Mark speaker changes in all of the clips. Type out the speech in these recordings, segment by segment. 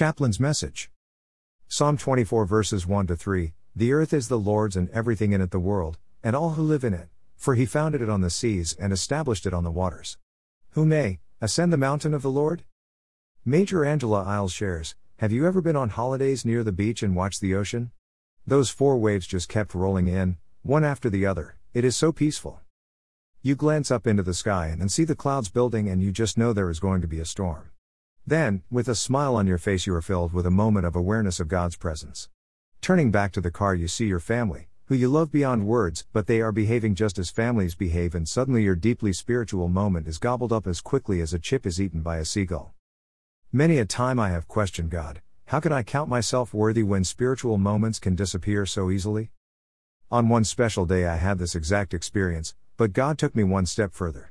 Speaker 1: Chaplain's Message. Psalm 24 verses 1 to 3 The earth is the Lord's and everything in it the world, and all who live in it, for he founded it on the seas and established it on the waters. Who may ascend the mountain of the Lord? Major Angela Isles shares Have you ever been on holidays near the beach and watched the ocean? Those four waves just kept rolling in, one after the other, it is so peaceful. You glance up into the sky and see the clouds building, and you just know there is going to be a storm. Then, with a smile on your face, you are filled with a moment of awareness of God's presence. Turning back to the car, you see your family, who you love beyond words, but they are behaving just as families behave, and suddenly your deeply spiritual moment is gobbled up as quickly as a chip is eaten by a seagull. Many a time I have questioned God how can I count myself worthy when spiritual moments can disappear so easily? On one special day, I had this exact experience, but God took me one step further.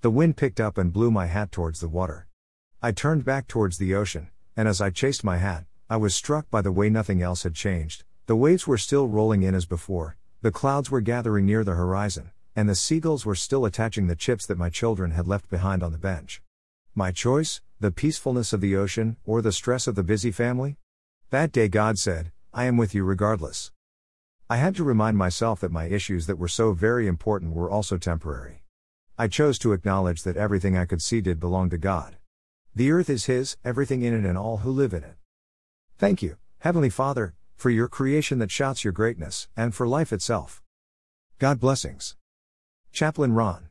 Speaker 1: The wind picked up and blew my hat towards the water. I turned back towards the ocean, and as I chased my hat, I was struck by the way nothing else had changed. The waves were still rolling in as before, the clouds were gathering near the horizon, and the seagulls were still attaching the chips that my children had left behind on the bench. My choice, the peacefulness of the ocean, or the stress of the busy family? That day God said, I am with you regardless. I had to remind myself that my issues that were so very important were also temporary. I chose to acknowledge that everything I could see did belong to God. The earth is His, everything in it, and all who live in it. Thank you, Heavenly Father, for your creation that shouts your greatness, and for life itself. God blessings. Chaplain Ron.